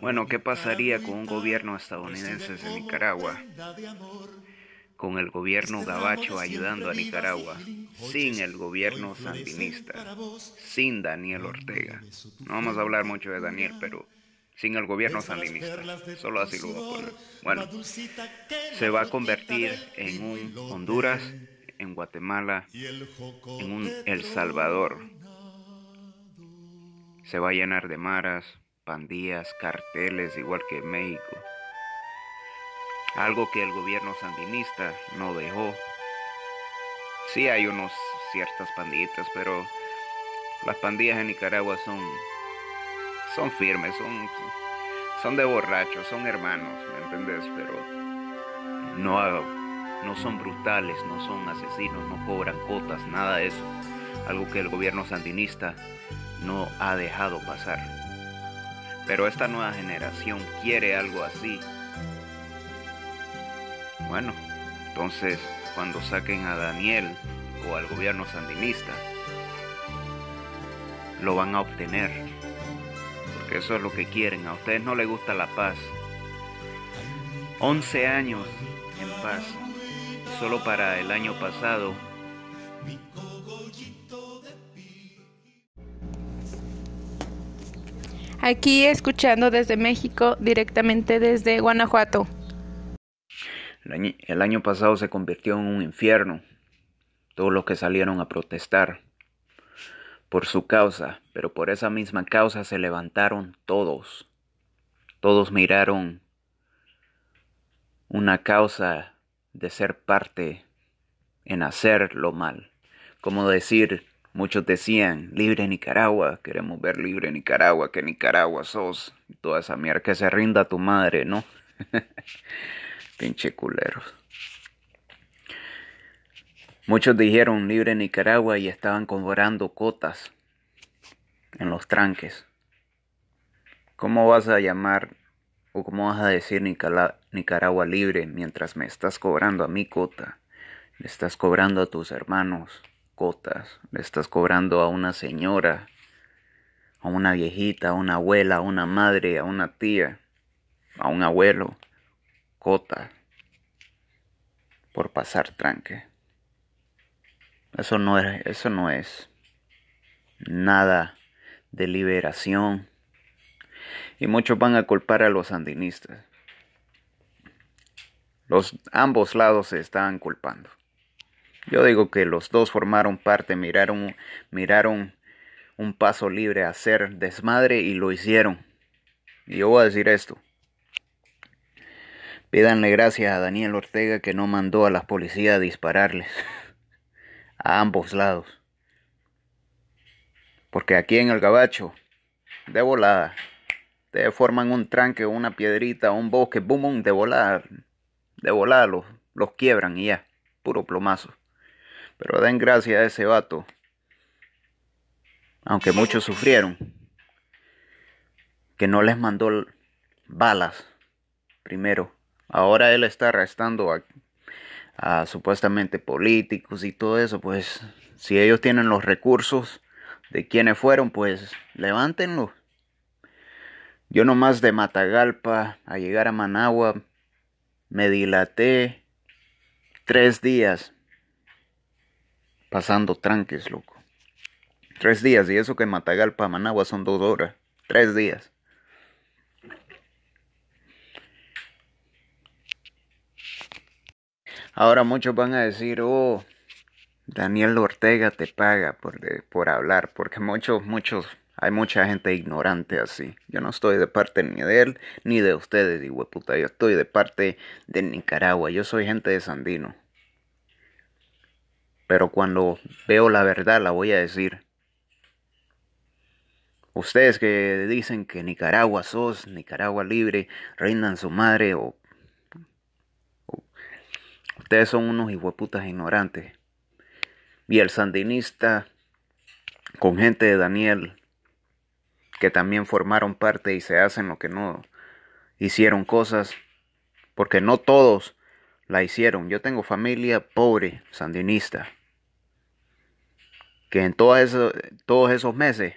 Bueno, ¿qué pasaría con un gobierno estadounidense en Nicaragua? Con el gobierno gabacho ayudando a Nicaragua, sin el gobierno sandinista, sin Daniel Ortega. No vamos a hablar mucho de Daniel, pero sin el gobierno sandinista. Solo así lo voy a poner. Bueno, se va a convertir en un Honduras, en Guatemala, en un El Salvador. Se va a llenar de maras, pandillas, carteles, igual que México. Algo que el gobierno sandinista no dejó. Sí hay unos ciertas pandillitas, pero las pandillas en Nicaragua son son firmes, son son de borrachos, son hermanos, ¿me entendés? Pero no no son brutales, no son asesinos, no cobran cotas, nada de eso. Algo que el gobierno sandinista no ha dejado pasar. Pero esta nueva generación quiere algo así. Bueno, entonces cuando saquen a Daniel o al gobierno sandinista, lo van a obtener. Porque eso es lo que quieren. A ustedes no les gusta la paz. 11 años en paz. Solo para el año pasado Aquí escuchando desde México, directamente desde Guanajuato. El año pasado se convirtió en un infierno. Todos los que salieron a protestar por su causa, pero por esa misma causa se levantaron todos. Todos miraron una causa de ser parte en hacer lo mal. Como decir, Muchos decían, libre Nicaragua, queremos ver libre Nicaragua, que Nicaragua sos, toda esa mierda, que se rinda tu madre, ¿no? Pinche culeros. Muchos dijeron libre Nicaragua y estaban cobrando cotas en los tranques. ¿Cómo vas a llamar o cómo vas a decir Nicaragua libre mientras me estás cobrando a mi cota? Le estás cobrando a tus hermanos le estás cobrando a una señora, a una viejita, a una abuela, a una madre, a una tía, a un abuelo, cota, por pasar tranque. Eso no es, eso no es nada de liberación. Y muchos van a culpar a los sandinistas. Los ambos lados se están culpando. Yo digo que los dos formaron parte, miraron, miraron un paso libre a hacer desmadre y lo hicieron. Y yo voy a decir esto. Pídanle gracias a Daniel Ortega que no mandó a las policías a dispararles a ambos lados. Porque aquí en el Gabacho, de volada, te forman un tranque, una piedrita, un bosque, boom, boom, de volada, de volada los, los quiebran y ya, puro plomazo. Pero den gracias a ese vato. Aunque muchos sufrieron. Que no les mandó balas primero. Ahora él está arrestando a, supuestamente políticos y todo eso. Pues si ellos tienen los recursos de quienes fueron, pues levántenlo. Yo nomás de Matagalpa a llegar a Managua me dilaté tres días pasando tranques, loco. Tres días, y eso que Matagalpa, Managua son dos horas. Tres días. Ahora muchos van a decir, oh, Daniel Ortega te paga por, por hablar, porque muchos, muchos, hay mucha gente ignorante así. Yo no estoy de parte ni de él, ni de ustedes, y puta, yo estoy de parte de Nicaragua, yo soy gente de Sandino. Pero cuando veo la verdad la voy a decir. Ustedes que dicen que Nicaragua sos, Nicaragua libre, reinan su madre o, ustedes son unos hijueputas ignorantes. Y el sandinista con gente de Daniel que también formaron parte y se hacen lo que no hicieron cosas, porque no todos la hicieron. Yo tengo familia pobre, sandinista que en todos esos meses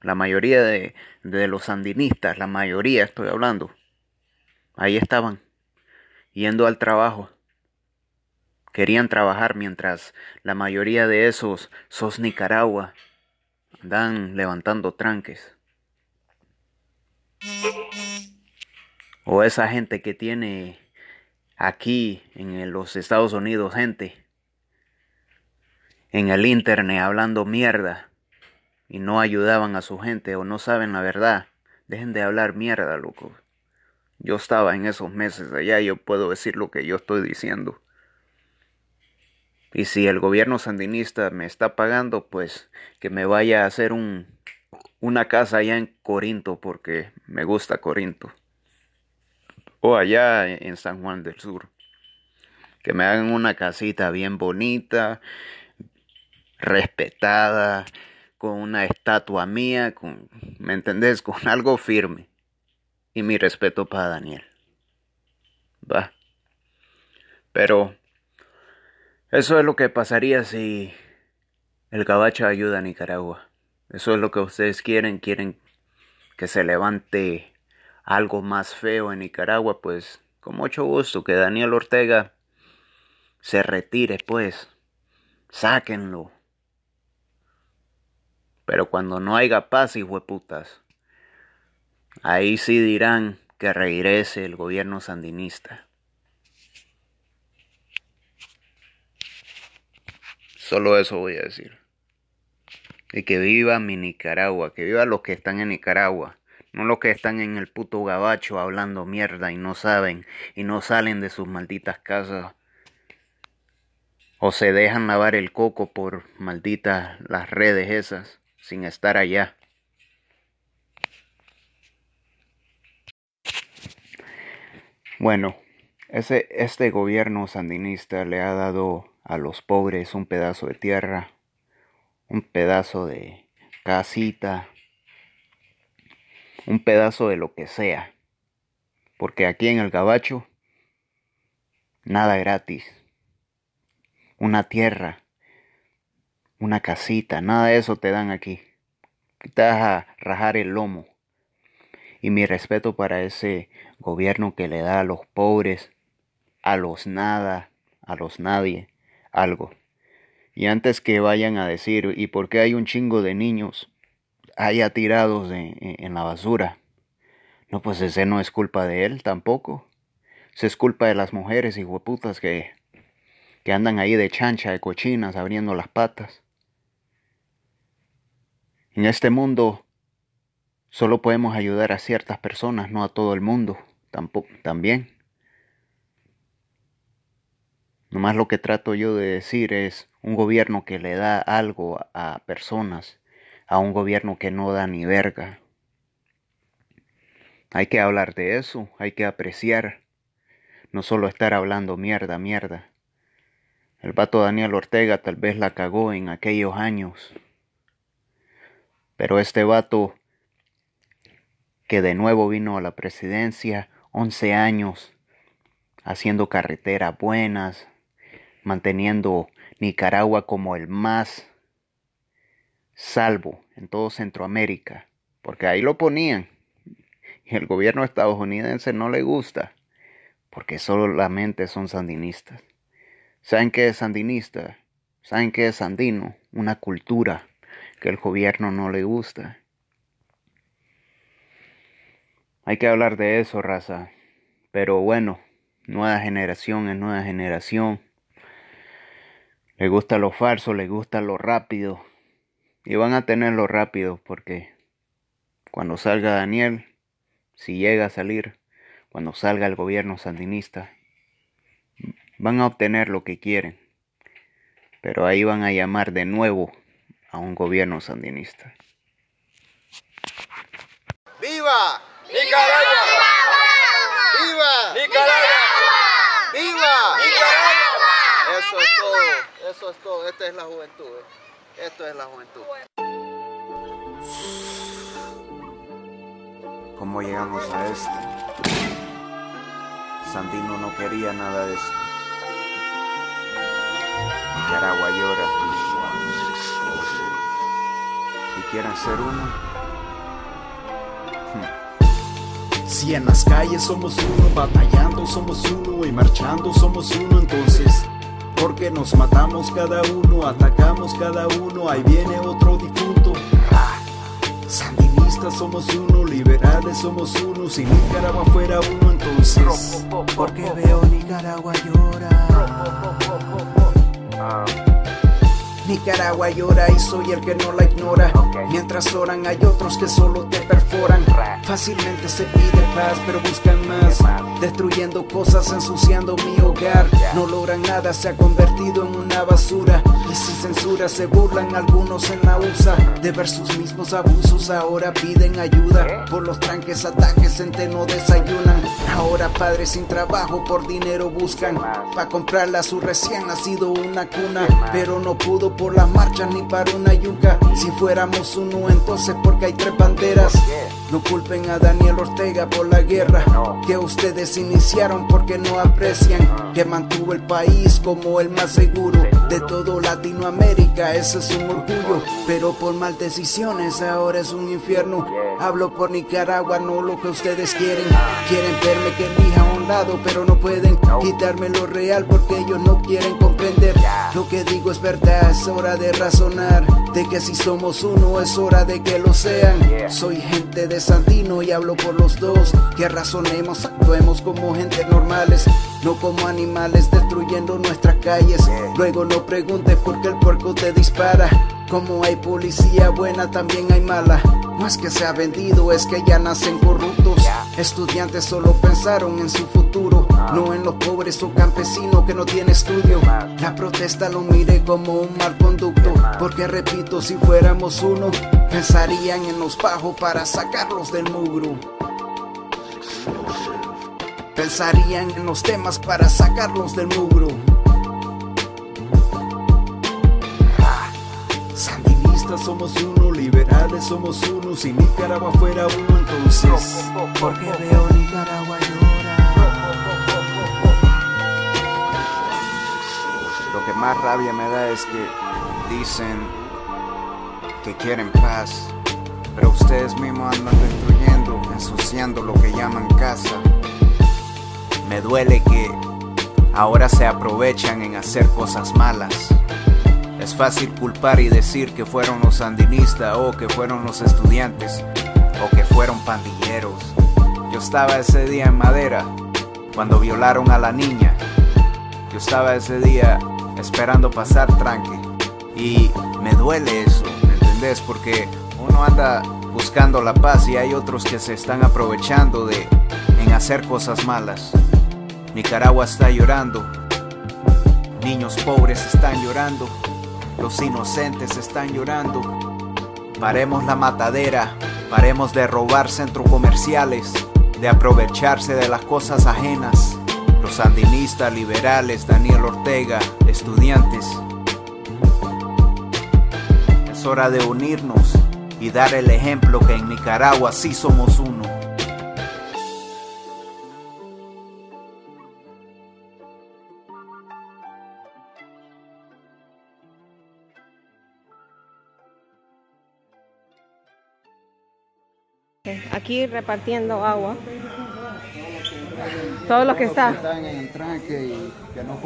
La mayoría de, de los sandinistas, la mayoría estoy hablando, ahí estaban, yendo al trabajo. Querían trabajar mientras la mayoría de esos sos Nicaragua andan levantando tranques. O esa gente que tiene aquí en los Estados Unidos gente en el internet hablando mierda y no ayudaban a su gente o no saben la verdad. Dejen de hablar mierda, loco. Yo estaba en esos meses allá y yo puedo decir lo que yo estoy diciendo. Y si el gobierno sandinista me está pagando, pues que me vaya a hacer un, una casa allá en Corinto, porque me gusta Corinto. O allá en San Juan del Sur. Que me hagan una casita bien bonita, respetada, con una estatua mía, con, ¿me entendés? Con algo firme. Y mi respeto para Daniel. Va. Pero eso es lo que pasaría si el cabacho ayuda a Nicaragua. Eso es lo que ustedes quieren. Quieren que se levante algo más feo en Nicaragua. Pues con mucho gusto que Daniel Ortega se retire, pues. Sáquenlo. Pero cuando no haya paz, y putas, ahí sí dirán que regrese el gobierno sandinista. Solo eso voy a decir. Y que viva mi Nicaragua, que viva los que están en Nicaragua, no los que están en el puto gabacho hablando mierda y no saben y no salen de sus malditas casas o se dejan lavar el coco por malditas las redes esas sin estar allá. Bueno, ese, este gobierno sandinista le ha dado a los pobres un pedazo de tierra, un pedazo de casita, un pedazo de lo que sea. Porque aquí en el Gabacho, nada gratis. Una tierra, una casita, nada de eso te dan aquí. Te vas a rajar el lomo. Y mi respeto para ese gobierno que le da a los pobres, a los nada, a los nadie algo. Y antes que vayan a decir, ¿y por qué hay un chingo de niños allá tirados en la basura? No, pues ese no es culpa de él tampoco. Es culpa de las mujeres y hueputas que, que andan ahí de chancha, de cochinas, abriendo las patas. En este mundo solo podemos ayudar a ciertas personas, no a todo el mundo tampoco, también. Nomás lo que trato yo de decir es un gobierno que le da algo a personas, a un gobierno que no da ni verga. Hay que hablar de eso, hay que apreciar, no solo estar hablando mierda, mierda. El vato Daniel Ortega tal vez la cagó en aquellos años, pero este vato que de nuevo vino a la presidencia, 11 años, haciendo carreteras buenas, manteniendo Nicaragua como el más salvo en todo Centroamérica, porque ahí lo ponían. Y el gobierno estadounidense no le gusta, porque solamente son sandinistas. ¿Saben qué es sandinista? ¿Saben qué es sandino? Una cultura que el gobierno no le gusta. Hay que hablar de eso, raza. Pero bueno, nueva generación es nueva generación. Le gusta lo falso, le gusta lo rápido. Y van a tenerlo rápido porque cuando salga Daniel, si llega a salir, cuando salga el gobierno sandinista, van a obtener lo que quieren. Pero ahí van a llamar de nuevo a un gobierno sandinista. ¡Viva! ¡Nicaragua! ¡Viva! ¡Nicaragua! ¡Viva! ¡Nicaragua! Eso es todo. Eso es todo, esta es la juventud. ¿eh? Esto es la juventud. ¿Cómo llegamos a esto? Sandino no quería nada de esto. Nicaragua llora quieran ser uno. Hmm. Si en las calles somos uno, batallando somos uno y marchando somos uno, entonces, porque nos matamos cada uno, atacamos cada uno, ahí viene otro difunto? Sandinistas somos uno, liberales somos uno, si Nicaragua fuera uno, entonces, porque veo Nicaragua llora. Ah. Nicaragua llora y soy el que no la ignora. Mientras oran hay otros que solo te perforan. Fácilmente se pide paz, pero buscan más. Destruyendo cosas, ensuciando mi hogar. No logran nada, se ha convertido en una basura. Y sin censura se burlan algunos en la USA. De ver sus mismos abusos, ahora piden ayuda. Por los tranques, ataques, gente no desayunan. Ahora padres sin trabajo por dinero buscan. Pa' comprarla su recién nacido una cuna. Pero no pudo por las marchas ni para una yuca. Si fuéramos uno, entonces porque hay tres banderas. No culpen a Daniel Ortega por la guerra que ustedes iniciaron porque no aprecian que mantuvo el país como el más seguro de todo Latinoamérica. Ese es un orgullo, pero por mal decisiones ahora es un infierno. Hablo por Nicaragua, no lo que ustedes quieren. Quieren verme que elija a un lado, pero no pueden quitarme lo real porque ellos no quieren comprender. Lo que digo es verdad, es hora de razonar. De que si somos uno, es hora de que lo sean. Soy gente de Santino y hablo por los dos. Que razonemos, actuemos como gente normales, no como animales destruyendo nuestras calles. Luego no preguntes por qué el puerco te dispara. Como hay policía buena, también hay mala. No es que sea vendido, es que ya nacen corruptos. Estudiantes solo pensaron en su futuro, no en los pobres o campesinos que no tienen estudio. La protesta lo mire como un mal conducto, porque repito, si fuéramos uno, pensarían en los bajos para sacarlos del mugro. Pensarían en los temas para sacarlos del mugro. Somos uno, liberales somos uno, si Nicaragua fuera uno entonces, ¿por qué veo Nicaragua llorar? Lo que más rabia me da es que dicen que quieren paz, pero ustedes mismos andan destruyendo, ensuciando lo que llaman casa. Me duele que ahora se aprovechan en hacer cosas malas. Es fácil culpar y decir que fueron los sandinistas o que fueron los estudiantes o que fueron pandilleros. Yo estaba ese día en Madera cuando violaron a la niña. Yo estaba ese día esperando pasar tranque y me duele eso, ¿me entendés? Porque uno anda buscando la paz y hay otros que se están aprovechando de en hacer cosas malas. Nicaragua está llorando, niños pobres están llorando, los inocentes están llorando. Paremos la matadera, paremos de robar centros comerciales, de aprovecharse de las cosas ajenas. Los sandinistas, liberales, Daniel Ortega, estudiantes. Es hora de unirnos y dar el ejemplo que en Nicaragua sí somos uno. Aquí repartiendo agua. Todo lo que está. Están en el que no.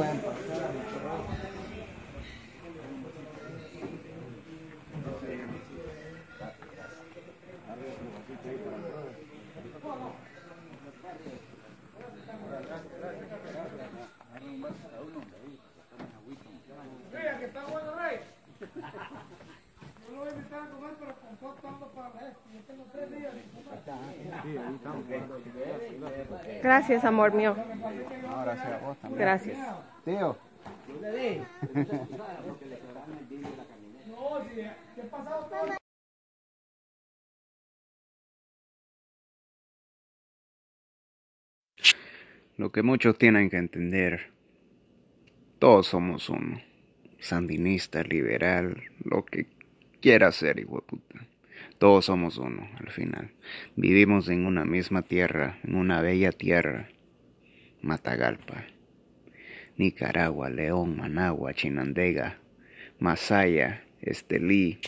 Gracias, amor mío. No, gracias a vos también. Gracias. Tío. Lo que muchos tienen que entender, todos somos uno. Sandinista, liberal, lo que quiera ser, hijo de puta. Todos somos uno al final. Vivimos en una misma tierra, en una bella tierra. Matagalpa, Nicaragua, León, Managua, Chinandega, Masaya, Estelí,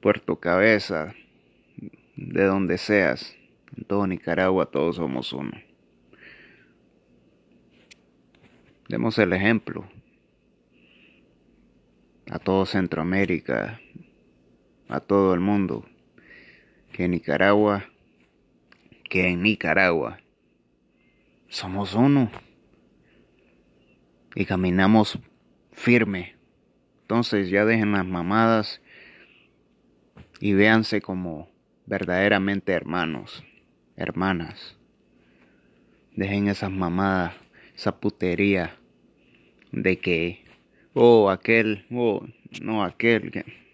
Puerto Cabeza, de donde seas. En todo Nicaragua todos somos uno. Demos el ejemplo a todo Centroamérica, a todo el mundo, que en Nicaragua, que en Nicaragua somos uno y caminamos firme. Entonces ya dejen las mamadas y véanse como verdaderamente hermanos, hermanas. Dejen esas mamadas, esa putería de que, oh, aquel, oh, no, aquel. Que...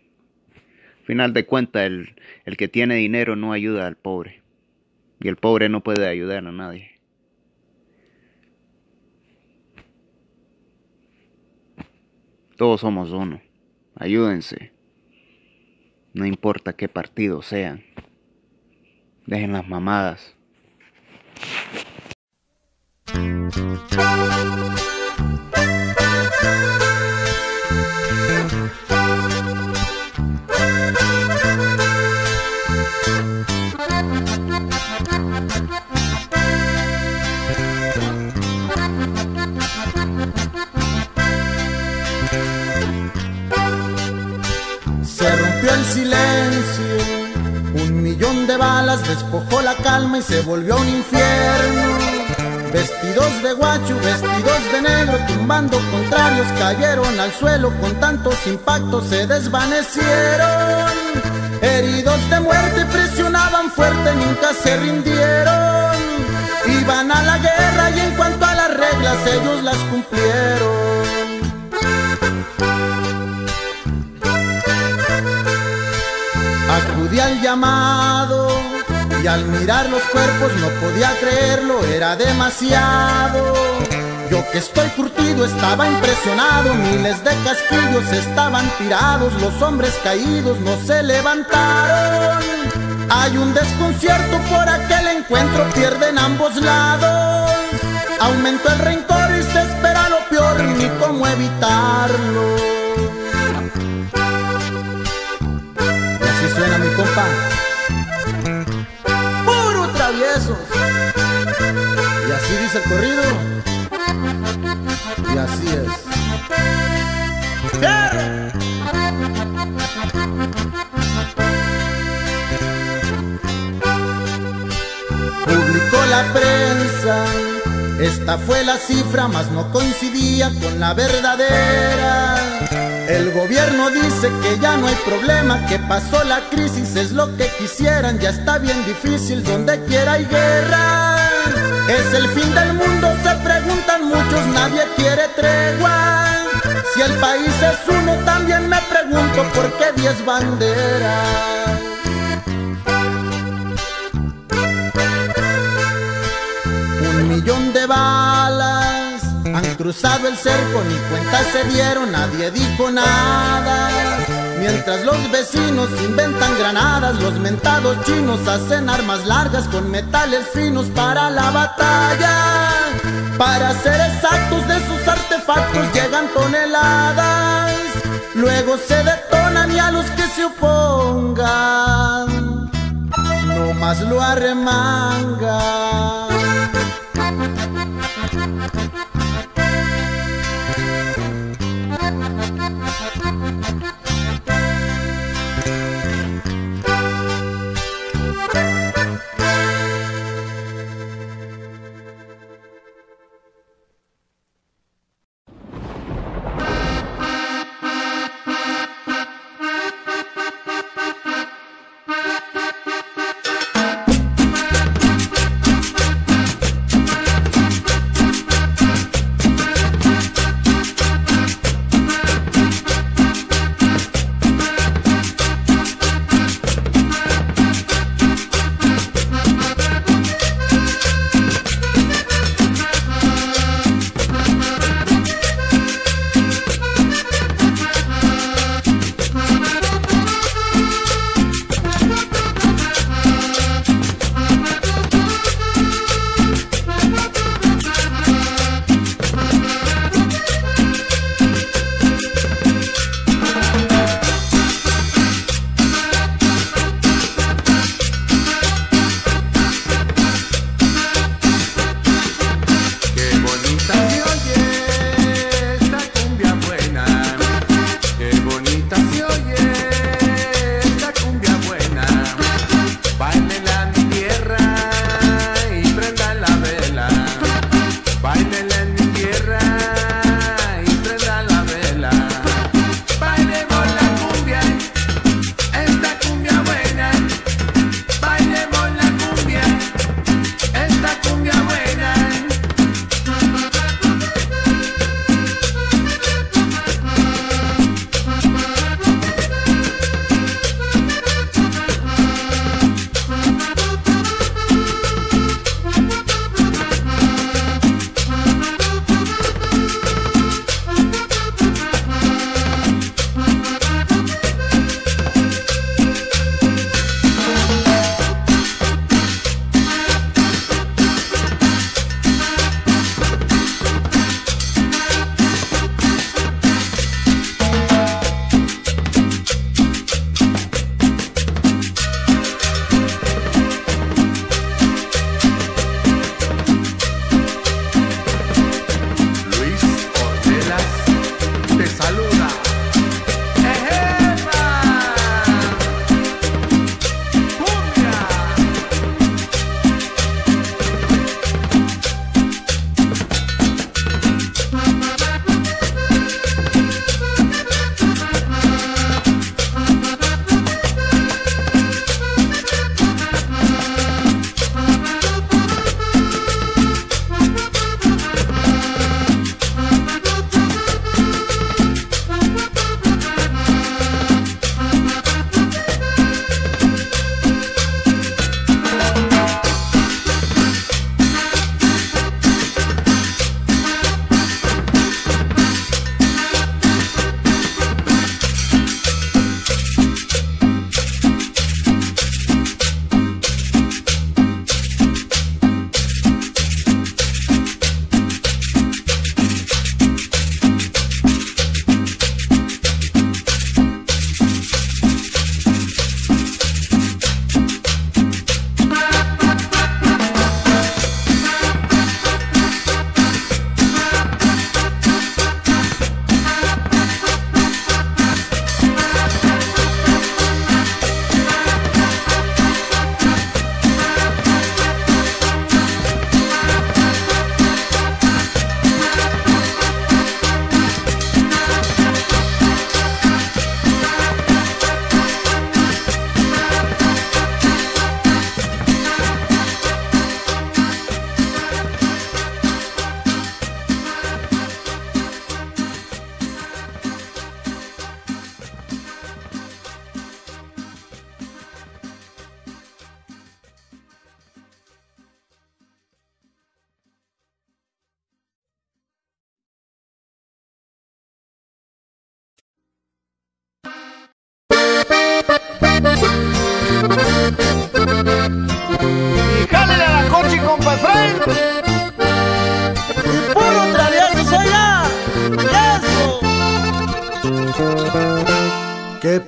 Final de cuentas, el, el que tiene dinero no ayuda al pobre. Y el pobre no puede ayudar a nadie. Todos somos uno. Ayúdense. No importa qué partido sean. Dejen las mamadas. Despojó la calma y se volvió un infierno. Vestidos de guacho, vestidos de negro, tumbando contrarios, cayeron al suelo con tantos impactos, se desvanecieron. Heridos de muerte presionaban fuerte, nunca se rindieron. Iban a la guerra y en cuanto a las reglas ellos las cumplieron. Acudí al llamado y al mirar los cuerpos no podía creerlo, era demasiado. Yo que estoy curtido estaba impresionado, miles de casquillos estaban tirados, los hombres caídos no se levantaron. Hay un desconcierto por aquel encuentro, pierden ambos lados. Aumentó el rencor y se espera lo peor, ni cómo evitarlo. Y así suena mi compa. Puro travieso. Y así dice el corrido. Y así es. Publicó la prensa. Esta fue la cifra, mas no coincidía con la verdadera. El gobierno dice que ya no hay problema, que pasó la crisis, es lo que quisieran, ya está bien difícil, donde quiera hay guerra. Es el fin del mundo, se preguntan muchos, nadie quiere tregua. Si el país es uno, también me pregunto por qué diez banderas. Un millón de balas cruzado el cerco, ni cuenta se dieron, nadie dijo nada. Mientras los vecinos inventan granadas, los mentados chinos hacen armas largas con metales finos para la batalla. Para ser exactos de sus artefactos llegan toneladas, luego se detonan y a los que se opongan, no más lo arremangan.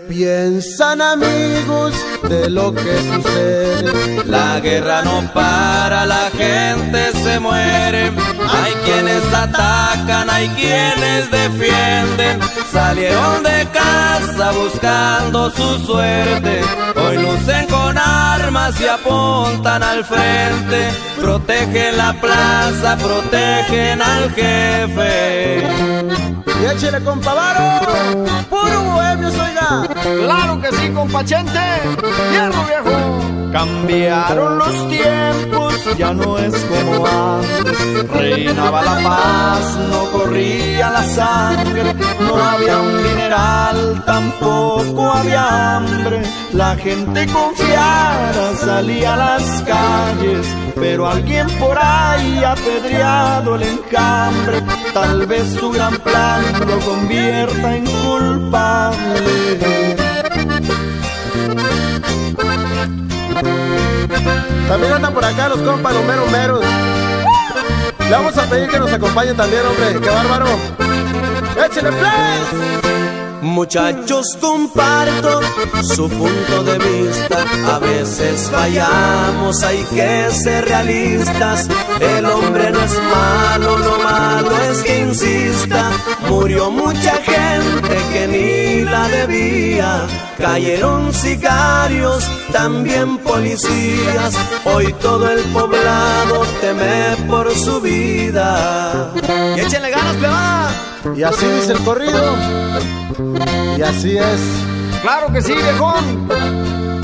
Piensan amigos de lo que sucede? La guerra no para, la gente se muere. Hay quienes atacan, hay quienes defienden. Salieron de casa buscando su suerte. Hoy lucen con armas y apuntan al frente. Protegen la plaza, protegen al jefe. Y échele, compa Varo. Puro bohemio, oiga. Claro que sí, compa Chente. Hierro viejo. Cambiaron los tiempos, ya no es como antes. Reinaba la paz, no corría la sangre. No había un mineral, tampoco había hambre. La gente confiada salía a las calles, pero alguien por ahí apedreado el encambre. Tal vez su gran plan lo convierta en culpable. También andan por acá los compas, los meros meros. Le vamos a pedir que nos acompañe también, hombre. ¡Qué bárbaro! ¡Échale play! Muchachos, comparto su punto de vista. A veces fallamos, hay que ser realistas. El hombre no es malo, lo malo es que insista. Murió mucha gente que ni la debía. Cayeron sicarios, también policías. Hoy todo el poblado teme por su vida. Y échenle ganas, plebada. Y así dice el corrido. Y así es. Claro que sí, viejón.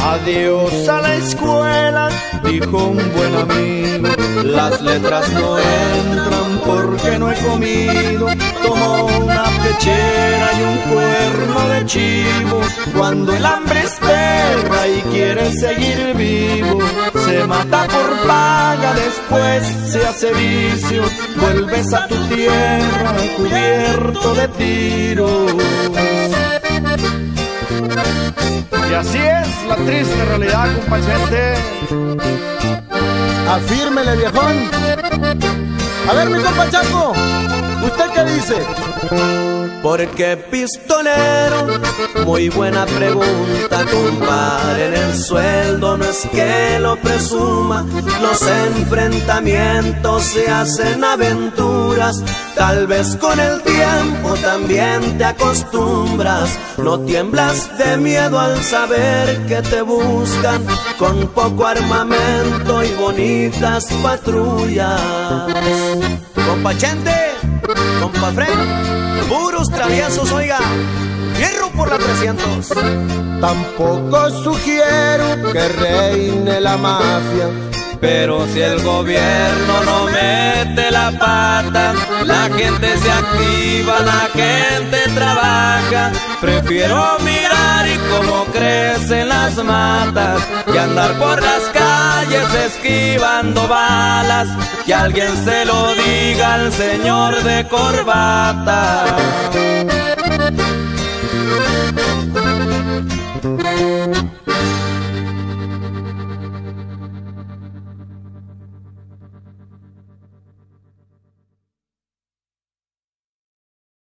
Adiós a la escuela, dijo un buen amigo. Las letras no entran porque no he comido. Tomó una pechera y un cuerno de chivo. Cuando el hambre espera y quiere seguir vivo, se mata por paga, después se hace vicio. Vuelves a tu tierra cubierto de tiros. Y así es la triste realidad, compachente. Afírmele, viejón. A ver, mi compa ¿usted qué dice? Porque pistolero, muy buena pregunta, compadre. En el sueldo no es que lo presuma, los enfrentamientos se hacen aventuras. Tal vez con el tiempo también te acostumbras. No tiemblas de miedo al saber que te buscan con poco armamento y bonitas patrullas. Compa Chente, compa Fred, puros traviesos, oiga. Hierro por la 300. Tampoco sugiero que reine la mafia. Pero si el gobierno no mete la pata, la gente se activa, la gente trabaja. Prefiero mirar y cómo crecen las matas y andar por las calles esquivando balas. Que alguien se lo diga al señor de corbata.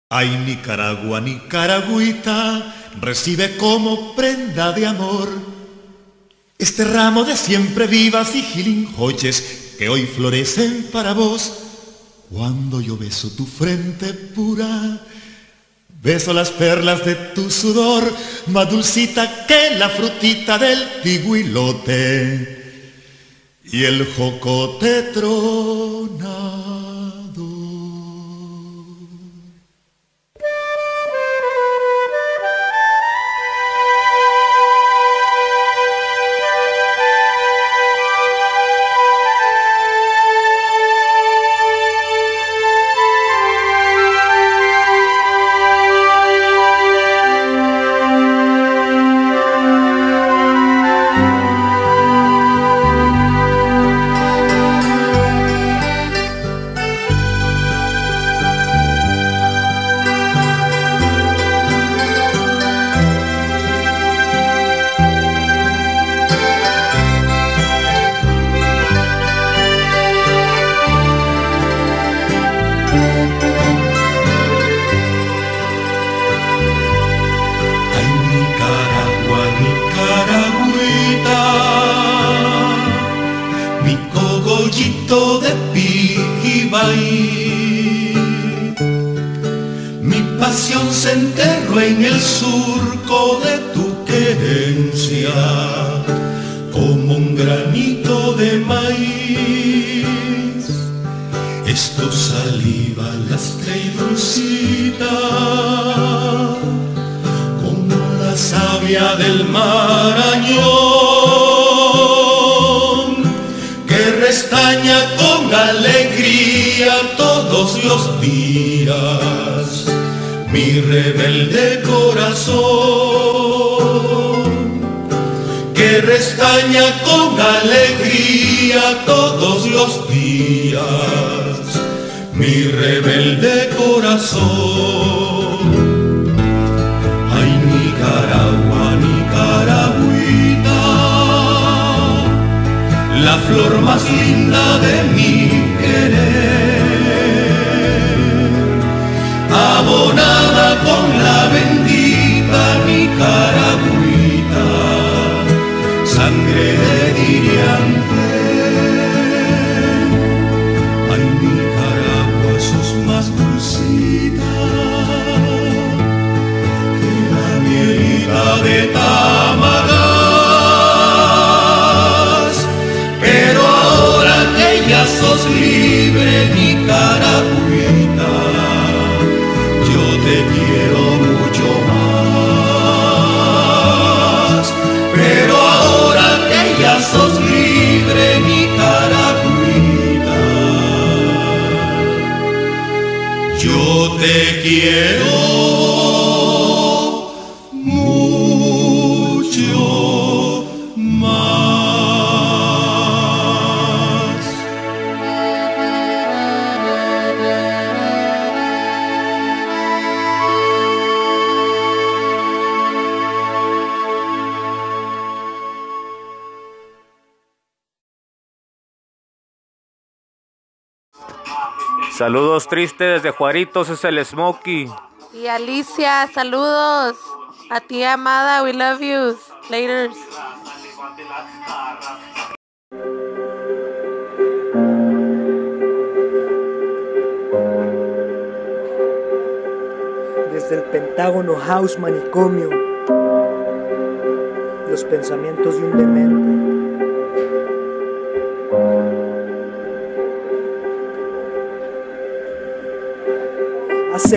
Ay, Nicaragua, Nicaragüita, recibe como prenda de amor este ramo de siempre vivas y gilinjoches que hoy florecen para vos. Cuando yo beso tu frente pura, beso las perlas de tu sudor, más dulcita que la frutita del tiguilote y el jocote tronado. Que restaña con alegría todos los días, mi rebelde corazón. Ay, Nicaragua, Nicaragüita, la flor más linda de mi querer. Abonada con sangre de diriante. Ay, Nicaragua, sos más dulcita que la mielita de Tamagas. Te quiero Saludos tristes desde Juaritos, es el Smokey. Y Alicia, saludos. A ti, amada, we love you. Later. Desde el Pentágono House Manicomio, los pensamientos de un demente.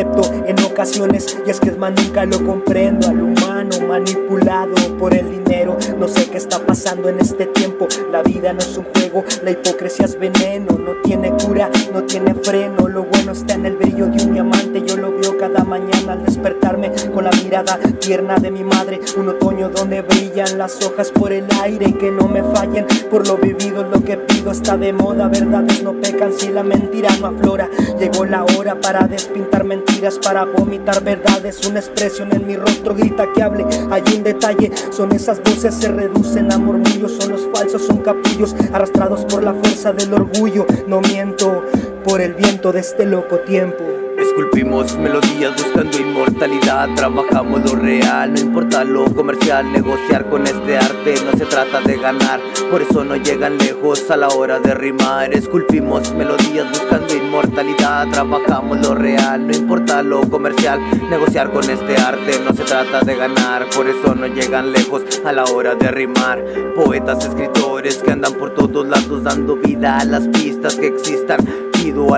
En ocasiones y es que es más nunca lo comprendo al humano manipulado por el dinero. No sé qué está pasando en este tiempo. La vida no es un juego, la hipocresía es veneno. No tiene cura, no tiene freno. Lo bueno está en el brillo de un diamante. Yo lo veo cada mañana al despertarme con la mirada tierna de mi madre. Un otoño donde brillan las hojas por el aire y que no me fallen por lo vivido. Lo que está de moda, verdades no pecan si la mentira no aflora. Llegó la hora para despintar mentiras, para vomitar verdades. Una expresión en mi rostro grita que hable. Hay un detalle, son esas voces se reducen a murmullos. Son los falsos, son capullos arrastrados por la fuerza del orgullo. No miento por el viento de este loco tiempo. Esculpimos melodías buscando inmortalidad, trabajamos lo real, no importa lo comercial, negociar con este arte no se trata de ganar, por eso no llegan lejos a la hora de rimar. Esculpimos melodías buscando inmortalidad, trabajamos lo real, no importa lo comercial, negociar con este arte no se trata de ganar, por eso no llegan lejos a la hora de rimar. Poetas, escritores que andan por todos lados dando vida a las pistas que existan.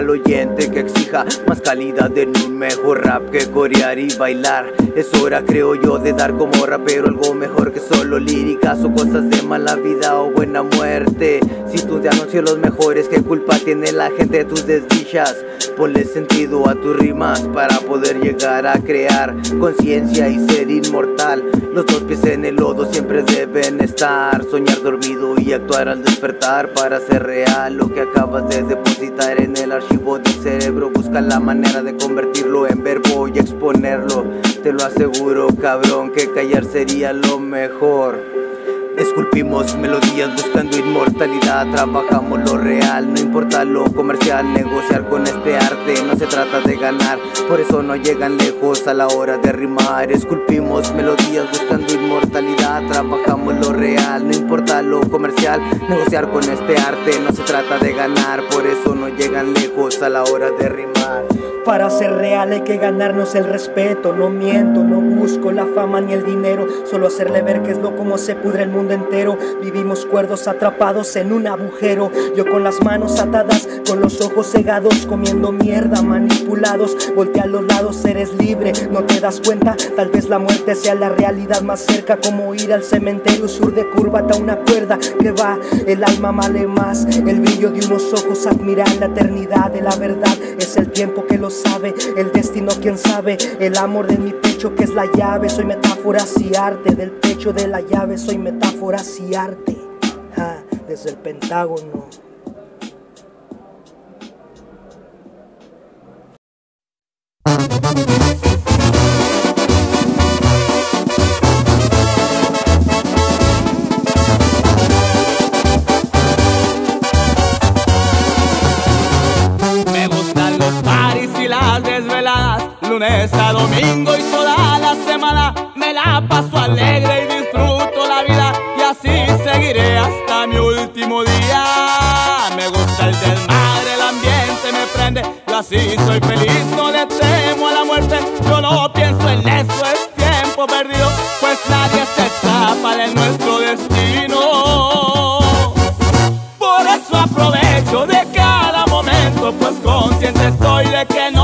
Al oyente que exija más calidad en un mejor rap que corear y bailar. Es hora, creo yo, de dar como rapero algo mejor que solo líricas o cosas de mala vida o buena muerte. Si tú te anuncias los mejores, ¿qué culpa tiene la gente de tus desdichas? Ponle sentido a tus rimas para poder llegar a crear conciencia y ser inmortal. Los dos pies en el lodo siempre deben estar. Soñar dormido y actuar al despertar para hacer real lo que acabas de depositar en el archivo del cerebro. Busca la manera de convertirlo en verbo y exponerlo. Te lo aseguro, cabrón, que callar sería lo mejor. Esculpimos melodías buscando inmortalidad, trabajamos lo real, no importa lo comercial, negociar con este arte no se trata de ganar, por eso no llegan lejos a la hora de rimar. Esculpimos melodías buscando inmortalidad, trabajamos lo real, no importa lo comercial, negociar con este arte no se trata de ganar, por eso no llegan lejos a la hora de rimar. Para ser real hay que ganarnos el respeto. No miento, no busco la fama ni el dinero. Solo hacerle ver que es lo como se pudre el mundo entero. Vivimos cuerdos atrapados en un agujero. Yo con las manos atadas, con los ojos cegados, comiendo mierda, manipulados. Voltea a los lados, eres libre. No te das cuenta, tal vez la muerte sea la realidad más cerca. Como ir al cementerio sur de curvata, una cuerda que va. El alma vale más. El brillo de unos ojos, admirar la eternidad de la verdad. Es el tiempo que lo sabe, el destino quién sabe, el amor de mi pecho que es la llave, soy metáfora y arte, del pecho de la llave soy metáfora y arte, desde el pentágono. Lunes domingo y toda la semana. Me la paso alegre y disfruto la vida y así seguiré hasta mi último día. Me gusta el desmadre, el ambiente me prende, yo así soy feliz, no le temo a la muerte. Yo no pienso en eso, es tiempo perdido, pues nadie se escapa de nuestro destino. Por eso aprovecho de cada momento, pues consciente estoy de que no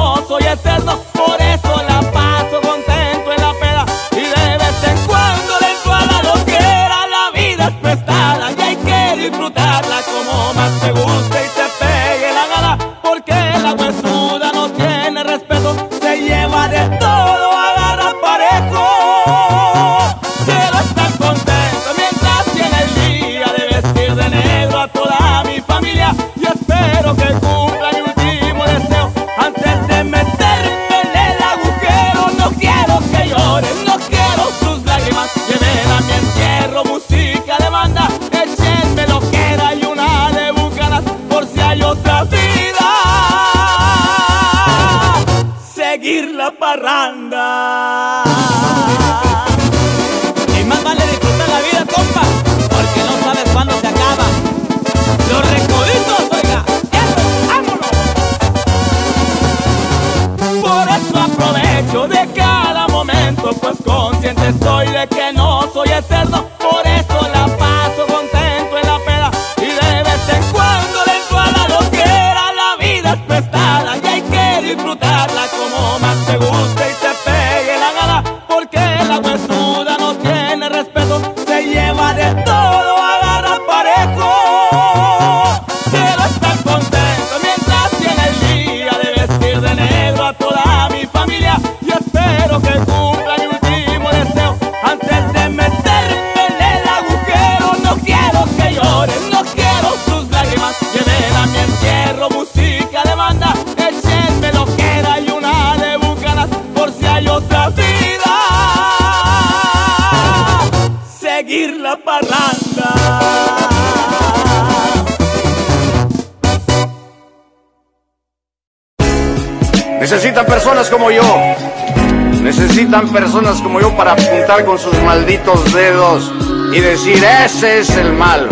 Necesitan personas como yo para apuntar con sus malditos dedos y decir, ese es el malo.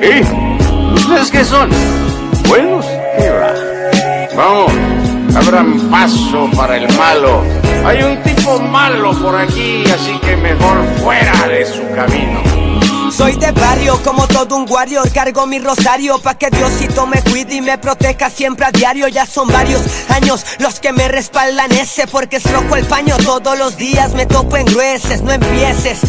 ¿Y ustedes qué son? Buenos. ¿Qué va? Vamos, abran paso para el malo. Hay un tipo malo por aquí, así que mejor fuera de su camino. Soy de barrio como todo un warrior Cargo mi rosario pa' que Diosito me cuide y me proteja siempre a diario. Ya son varios años los que me respaldan ese Porque es rojo el paño todos los días me topo en grueses No empieces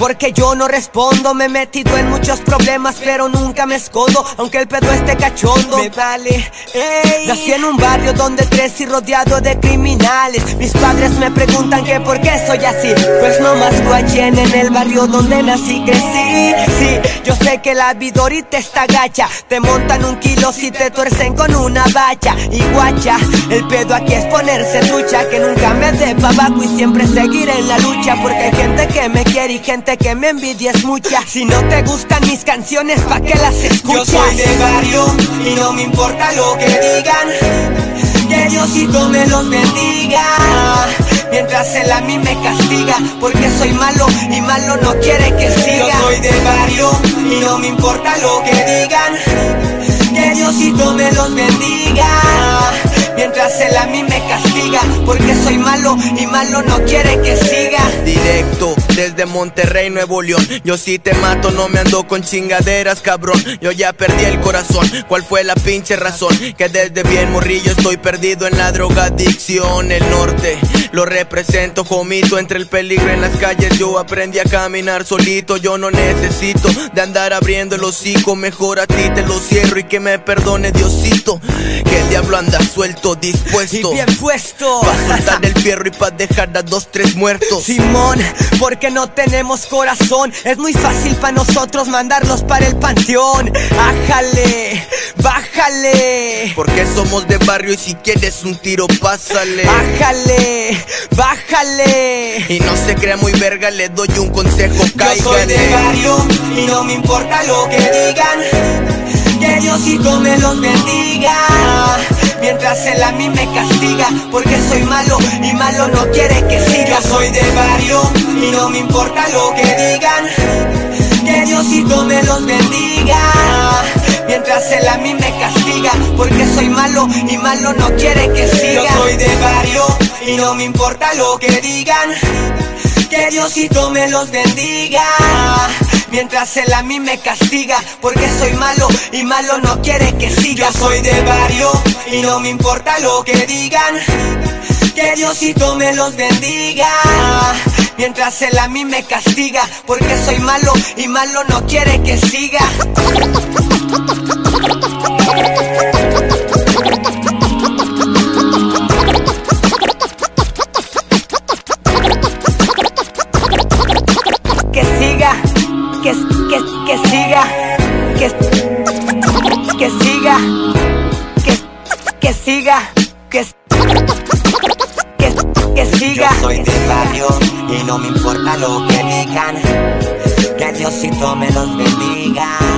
porque yo no respondo. Me he metido en muchos problemas pero nunca me escondo Aunque el pedo esté cachondo. Me vale, ey. Nací en un barrio donde crecí rodeado de criminales. Mis padres me preguntan que por qué soy así. Pues no más guachen en el barrio donde nací crecí Sí, sí, yo sé que la vida ahorita está gacha. Te montan un kilo si te tuercen con una bacha. Y guacha, el pedo aquí es ponerse trucha. Que nunca me dé pa' abajo y siempre seguir en la lucha. Porque hay gente que me quiere y gente que me envidia es mucha. Si no te gustan mis canciones, ¿pa' que las escuchas? Yo soy de barrio y no me importa lo que digan. Que Diosito me los bendiga. Mientras él a mí me castiga Porque soy malo y malo no quiere que siga. Yo soy de barrio y no me importa lo que digan. Que Diosito me los bendiga Mientras él a mí me castiga Porque soy malo y malo no quiere que siga. Directo desde Monterrey, Nuevo León. Yo si te mato, no me ando con chingaderas, cabrón. Yo ya perdí el corazón. ¿Cuál fue la pinche razón? Que desde bien morrillo estoy perdido en la drogadicción. El norte lo represento, jomito Entre el peligro en las calles. Yo aprendí a caminar solito Yo no necesito de andar abriendo el hocico. Mejor a ti te lo cierro y que me perdone Diosito. Que el diablo anda suelto, dispuesto Y bien puesto. Pa' soltar el fierro y pa' dejar a dos, tres muertos. Simón, porque no tenemos corazón. Es muy fácil para nosotros mandarlos para el panteón. Ájale, bájale. Porque somos de barrio y si quieres un tiro pásale. Bájale, bájale. Y no se crea muy verga, le doy un consejo, cáigale. Yo soy de barrio y no me importa lo que digan. Que Diosito me los bendiga Mientras él a mí me castiga Porque soy malo y malo no quiere que siga. Soy de barrio y no me importa lo que digan Que Diosito me los bendiga. Mientras él a mí me castiga Porque soy malo y malo no quiere que siga. Yo soy de barrio y no me importa lo que digan Que Diosito me los bendiga Mientras él a mí me castiga Porque soy malo y malo no quiere que siga. Yo soy de barrio y no me importa lo que digan. Que Diosito me los bendiga. Mientras él a mí me castiga Porque soy malo y malo no quiere que siga siga, que, que, que siga. Yo soy de barrio y no me importa lo que digan Que Diosito me los bendiga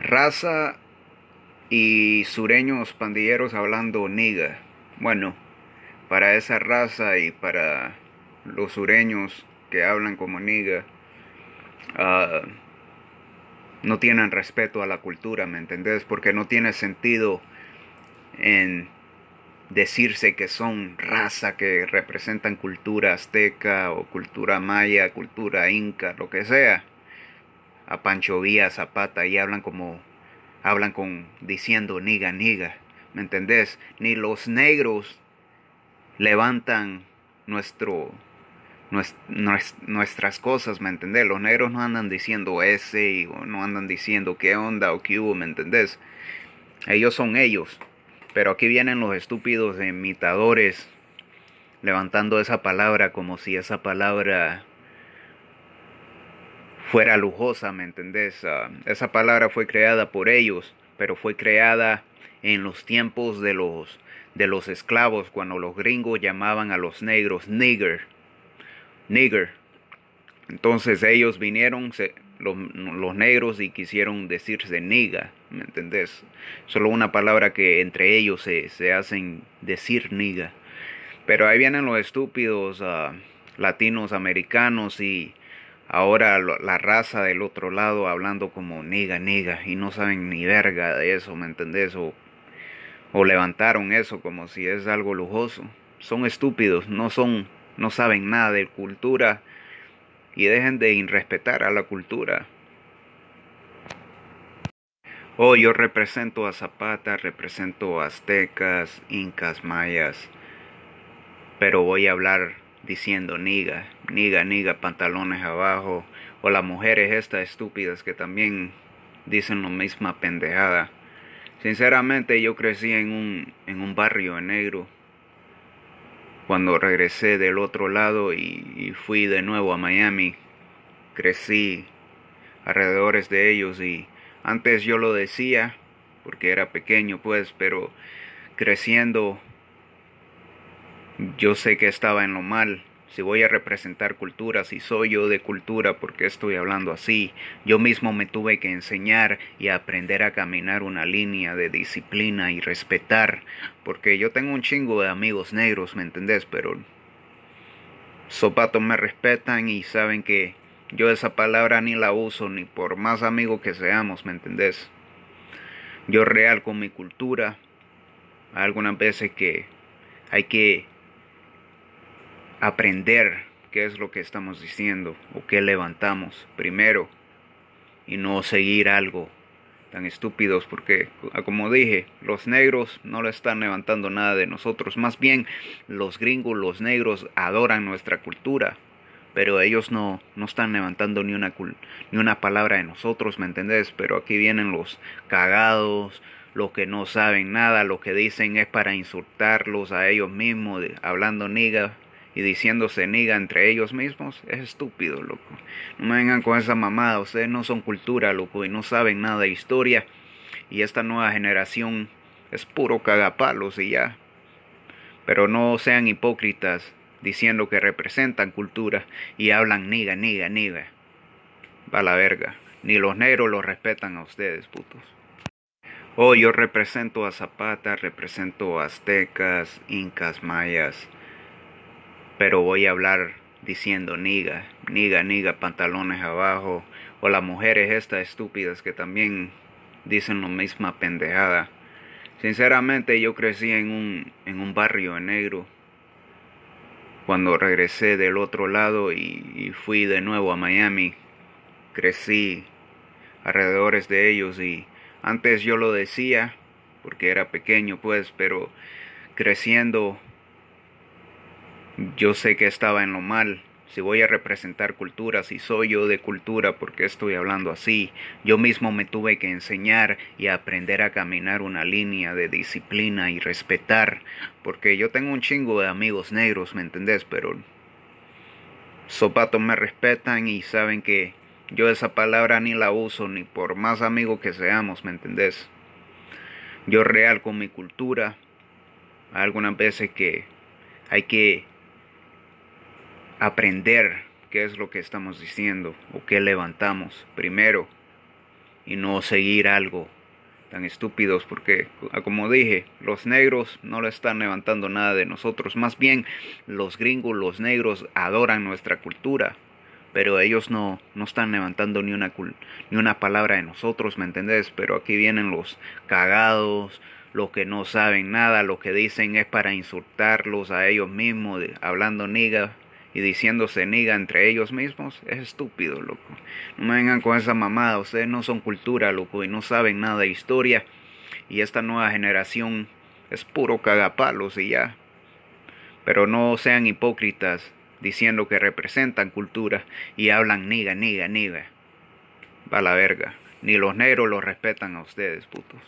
Raza y sureños pandilleros hablando niga. Bueno, para esa raza y para los sureños que hablan como niga, ah, no tienen respeto a la cultura, ¿me entendés? Porque no tiene sentido en decirse que son raza que representan cultura azteca o cultura maya, cultura inca, lo que sea. A Pancho Villa, Zapata y hablan como hablan con diciendo niga niga, ¿me entendés? Ni los negros levantan nuestro nues- nues- nuestras cosas, ¿me entendés? Los negros no andan diciendo ese o no andan diciendo qué onda o qué hubo, ¿me entendés? Ellos son ellos. Pero aquí vienen los estúpidos imitadores levantando esa palabra como si esa palabra fuera lujosa, ¿me entendés? Ah, esa palabra fue creada por ellos, pero fue creada en los tiempos de los de los esclavos cuando los gringos llamaban a los negros nigger, nigger. Entonces ellos vinieron los, los negros y quisieron decirse niga, ¿me entendés? Solo una palabra que entre ellos se, se hacen decir niga. Pero ahí vienen los estúpidos ah, latinos americanos y ahora la raza del otro lado hablando como niga, niga y no saben ni verga de eso, ¿me entendés? O, o levantaron eso como si es algo lujoso. Son estúpidos, no son, no saben nada de cultura y dejen de irrespetar a la cultura. Oh, yo represento a Zapata, represento a aztecas, incas, mayas, pero voy a hablar diciendo niga, niga, niga, pantalones abajo, o las mujeres estas estúpidas que también dicen lo misma pendejada. Sinceramente yo crecí en un, en un barrio negro. Cuando regresé del otro lado y, fui de nuevo a Miami, crecí alrededor de ellos y antes yo lo decía porque era pequeño pues, pero creciendo yo sé que estaba en lo mal. Si voy a representar cultura, si soy yo de cultura, porque estoy hablando así? Yo mismo me tuve que enseñar y aprender a caminar una línea de disciplina y respetar, porque yo tengo un chingo de amigos negros, ¿me entendés? Pero sopatos me respetan y saben que yo esa palabra ni la uso, ni por más amigos que seamos, ¿me entendés? Yo real con mi cultura, algunas veces que hay que aprender qué es lo que estamos diciendo o qué levantamos primero y no seguir algo tan estúpidos porque como dije los negros no le están levantando nada de nosotros más bien los gringos los negros adoran nuestra cultura pero ellos no, no están levantando ni una, ni una palabra de nosotros, ¿me entendés? Pero aquí vienen los cagados, los que no saben nada, lo que dicen es para insultarlos a ellos mismos, hablando niga y diciéndose niga entre ellos mismos, es estúpido, loco. No me vengan con esa mamada, ustedes no son cultura, loco, y no saben nada de historia. Y esta nueva generación es puro cagapalos y ya. Pero no sean hipócritas diciendo que representan cultura y hablan niga, niga, niga. Va la verga. Ni los negros los respetan a ustedes, putos. Oh, yo represento a Zapata, represento a aztecas, incas, mayas, pero voy a hablar diciendo niga, niga, niga, pantalones abajo, o las mujeres estas estúpidas que también dicen lo misma pendejada. Sinceramente yo crecí en un, en un barrio negro. Cuando regresé del otro lado y, y fui de nuevo a Miami, crecí alrededor de ellos y antes yo lo decía porque era pequeño pues, pero creciendo yo sé que estaba en lo mal. Si voy a representar cultura, si soy yo de cultura, porque estoy hablando así? Yo mismo me tuve que enseñar y aprender a caminar una línea de disciplina y respetar, porque yo tengo un chingo de amigos negros, ¿me entendés? Pero sopatos me respetan y saben que yo esa palabra ni la uso, ni por más amigos que seamos, ¿me entendés? Yo real con mi cultura, algunas veces que hay que aprender qué es lo que estamos diciendo o qué levantamos primero y no seguir algo tan estúpidos porque como dije los negros no le están levantando nada de nosotros más bien los gringos los negros adoran nuestra cultura pero ellos no, no están levantando ni una, ni una palabra de nosotros, ¿me entendés? Pero aquí vienen los cagados, los que no saben nada, lo que dicen es para insultarlos a ellos mismos, hablando niga, y diciéndose niga entre ellos mismos, es estúpido, loco. No me vengan con esa mamada, ustedes no son cultura, loco, y no saben nada de historia. Y esta nueva generación es puro cagapalos y ya. Pero no sean hipócritas diciendo que representan cultura y hablan niga, niga, niga. Va la verga. Ni los negros los respetan a ustedes, putos.